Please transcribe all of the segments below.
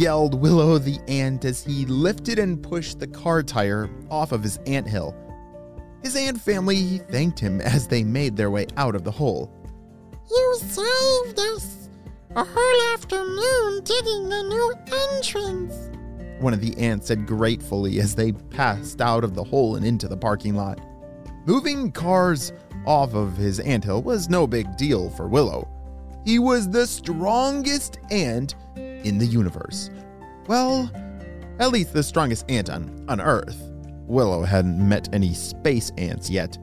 Yelled Willow the ant as he lifted and pushed the car tire off of his ant hill. His ant family thanked him as they made their way out of the hole. You saved us! A whole afternoon digging the new entrance! One of the ants said gratefully as they passed out of the hole and into the parking lot. Moving cars off of his anthill was no big deal for Willow. He was the strongest ant in the universe. Well, at least the strongest ant on, on Earth. Willow hadn't met any space ants yet.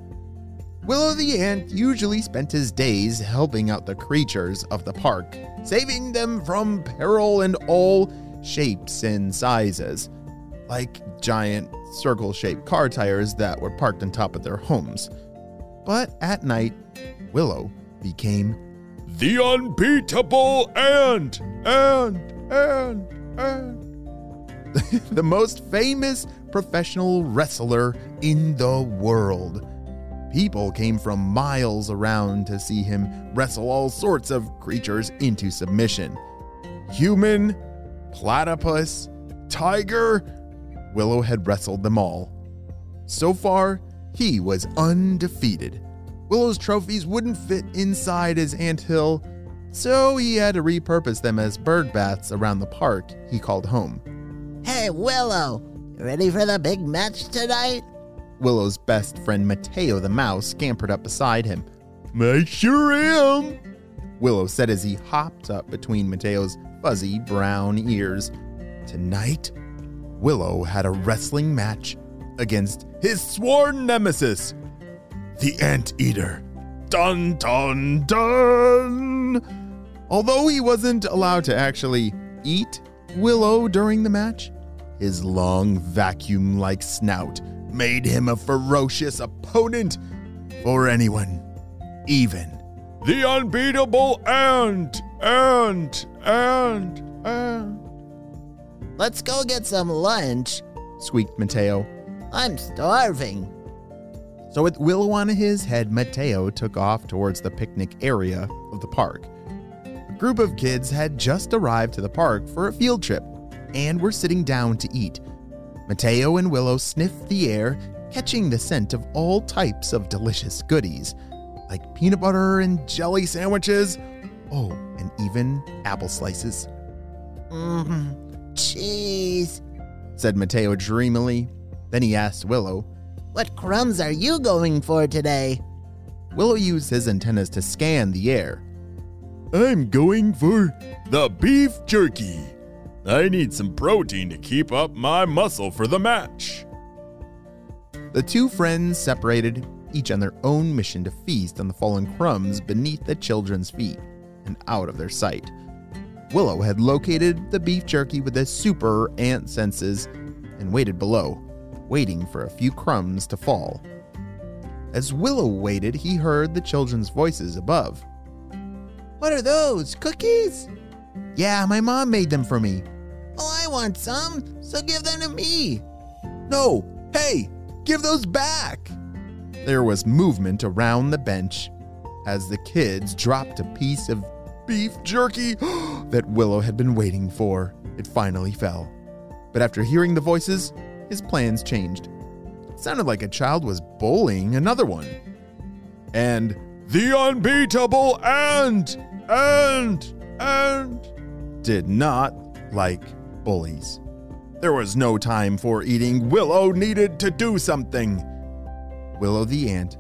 Willow the ant usually spent his days helping out the creatures of the park, saving them from peril in all shapes and sizes, like giant circle shaped car tires that were parked on top of their homes. But at night, Willow became the unbeatable ant, ant, ant, ant. the most famous professional wrestler in the world. People came from miles around to see him wrestle all sorts of creatures into submission. Human, platypus, tiger, Willow had wrestled them all. So far, he was undefeated. Willow's trophies wouldn't fit inside his anthill, so he had to repurpose them as bird baths around the park he called home. Hey, Willow, ready for the big match tonight? Willow's best friend Mateo the mouse scampered up beside him. I sure am, Willow said as he hopped up between Mateo's fuzzy brown ears. Tonight, Willow had a wrestling match against his sworn nemesis, the Anteater. Dun dun dun! Although he wasn't allowed to actually eat Willow during the match, his long vacuum like snout made him a ferocious opponent for anyone, even the unbeatable ant, ant, ant, ant. Let's go get some lunch, squeaked Mateo. I'm starving. So, with Willow on his head, Mateo took off towards the picnic area of the park. A group of kids had just arrived to the park for a field trip and were sitting down to eat. Mateo and Willow sniffed the air, catching the scent of all types of delicious goodies, like peanut butter and jelly sandwiches. Oh, and even apple slices. Mmm, cheese, said Mateo dreamily. Then he asked Willow, what crumbs are you going for today? Willow used his antennas to scan the air. I'm going for the beef jerky. I need some protein to keep up my muscle for the match. The two friends separated, each on their own mission to feast on the fallen crumbs beneath the children's feet and out of their sight. Willow had located the beef jerky with his super ant senses and waited below waiting for a few crumbs to fall. As Willow waited, he heard the children's voices above. What are those? Cookies? Yeah, my mom made them for me. Well, I want some, so give them to me. No! Hey! Give those back! There was movement around the bench as the kids dropped a piece of beef jerky that Willow had been waiting for. It finally fell. But after hearing the voices, his plans changed. It sounded like a child was bullying another one. And the unbeatable ant ant ant did not like bullies. There was no time for eating. Willow needed to do something. Willow the ant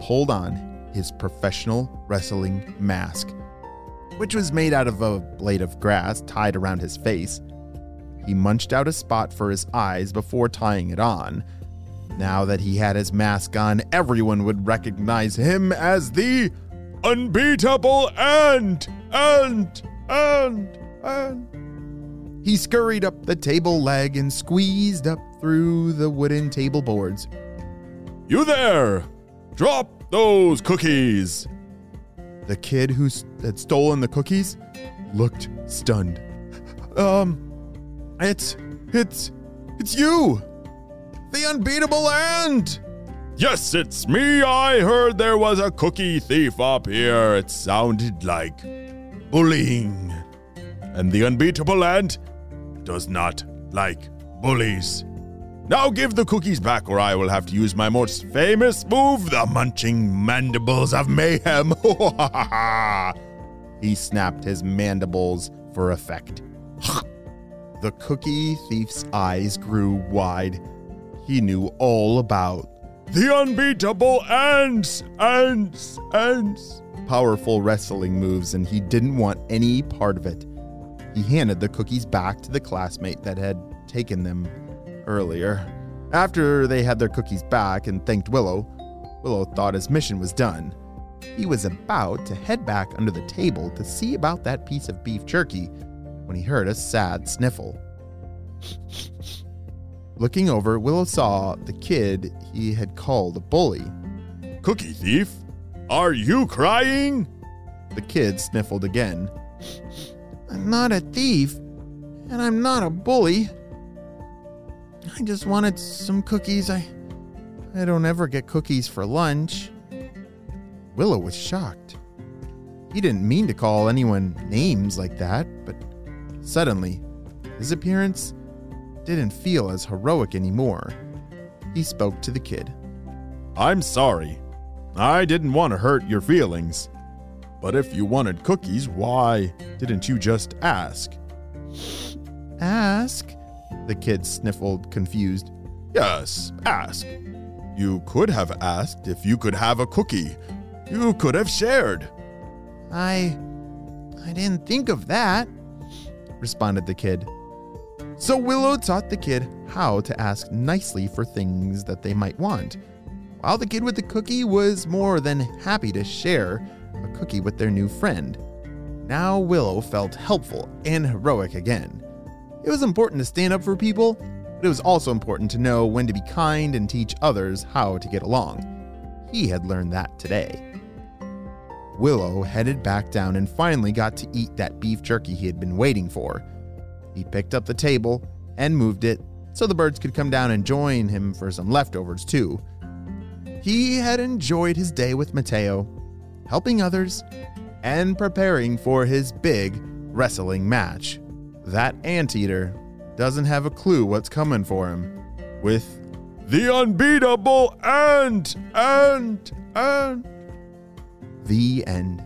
pulled on his professional wrestling mask, which was made out of a blade of grass tied around his face. He munched out a spot for his eyes before tying it on. Now that he had his mask on, everyone would recognize him as the unbeatable ant, ant, ant, ant. He scurried up the table leg and squeezed up through the wooden table boards. You there! Drop those cookies! The kid who had stolen the cookies looked stunned. Um, it's, it's, it's you! The unbeatable ant! Yes, it's me. I heard there was a cookie thief up here. It sounded like bullying. And the unbeatable ant does not like bullies. Now give the cookies back, or I will have to use my most famous move the munching mandibles of mayhem. He snapped his mandibles for effect. The cookie thief's eyes grew wide. He knew all about the unbeatable ants, ants, ants. powerful wrestling moves, and he didn't want any part of it. He handed the cookies back to the classmate that had taken them earlier. After they had their cookies back and thanked Willow, Willow thought his mission was done. He was about to head back under the table to see about that piece of beef jerky when he heard a sad sniffle. Looking over, Willow saw the kid he had called a bully. Cookie thief, are you crying? The kid sniffled again. I'm not a thief, and I'm not a bully. I just wanted some cookies. I I don't ever get cookies for lunch. Willow was shocked. He didn't mean to call anyone names like that, but suddenly, his appearance didn't feel as heroic anymore. He spoke to the kid. I'm sorry. I didn't want to hurt your feelings. But if you wanted cookies, why didn't you just ask? Ask? The kid sniffled, confused. Yes, ask. You could have asked if you could have a cookie. You could have shared. I I didn't think of that. Responded the kid. So Willow taught the kid how to ask nicely for things that they might want, while the kid with the cookie was more than happy to share a cookie with their new friend. Now Willow felt helpful and heroic again. It was important to stand up for people, but it was also important to know when to be kind and teach others how to get along. He had learned that today. Willow headed back down and finally got to eat that beef jerky he had been waiting for. He picked up the table and moved it so the birds could come down and join him for some leftovers too. He had enjoyed his day with Mateo, helping others and preparing for his big wrestling match. That anteater doesn't have a clue what's coming for him. With The unbeatable ant, ant, ant. The end.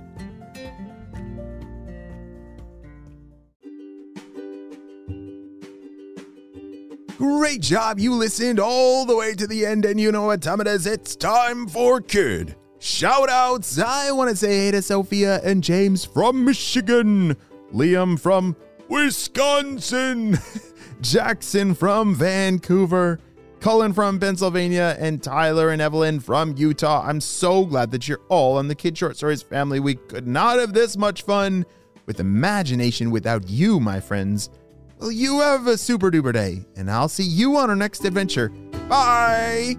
Great job. You listened all the way to the end, and you know what time it is. It's time for kid shout outs. I want to say hey to Sophia and James from Michigan, Liam from Wisconsin, Jackson from Vancouver. Cullen from Pennsylvania, and Tyler and Evelyn from Utah. I'm so glad that you're all on the Kid Short Stories family. We could not have this much fun with imagination without you, my friends. Well, you have a super duper day, and I'll see you on our next adventure. Bye!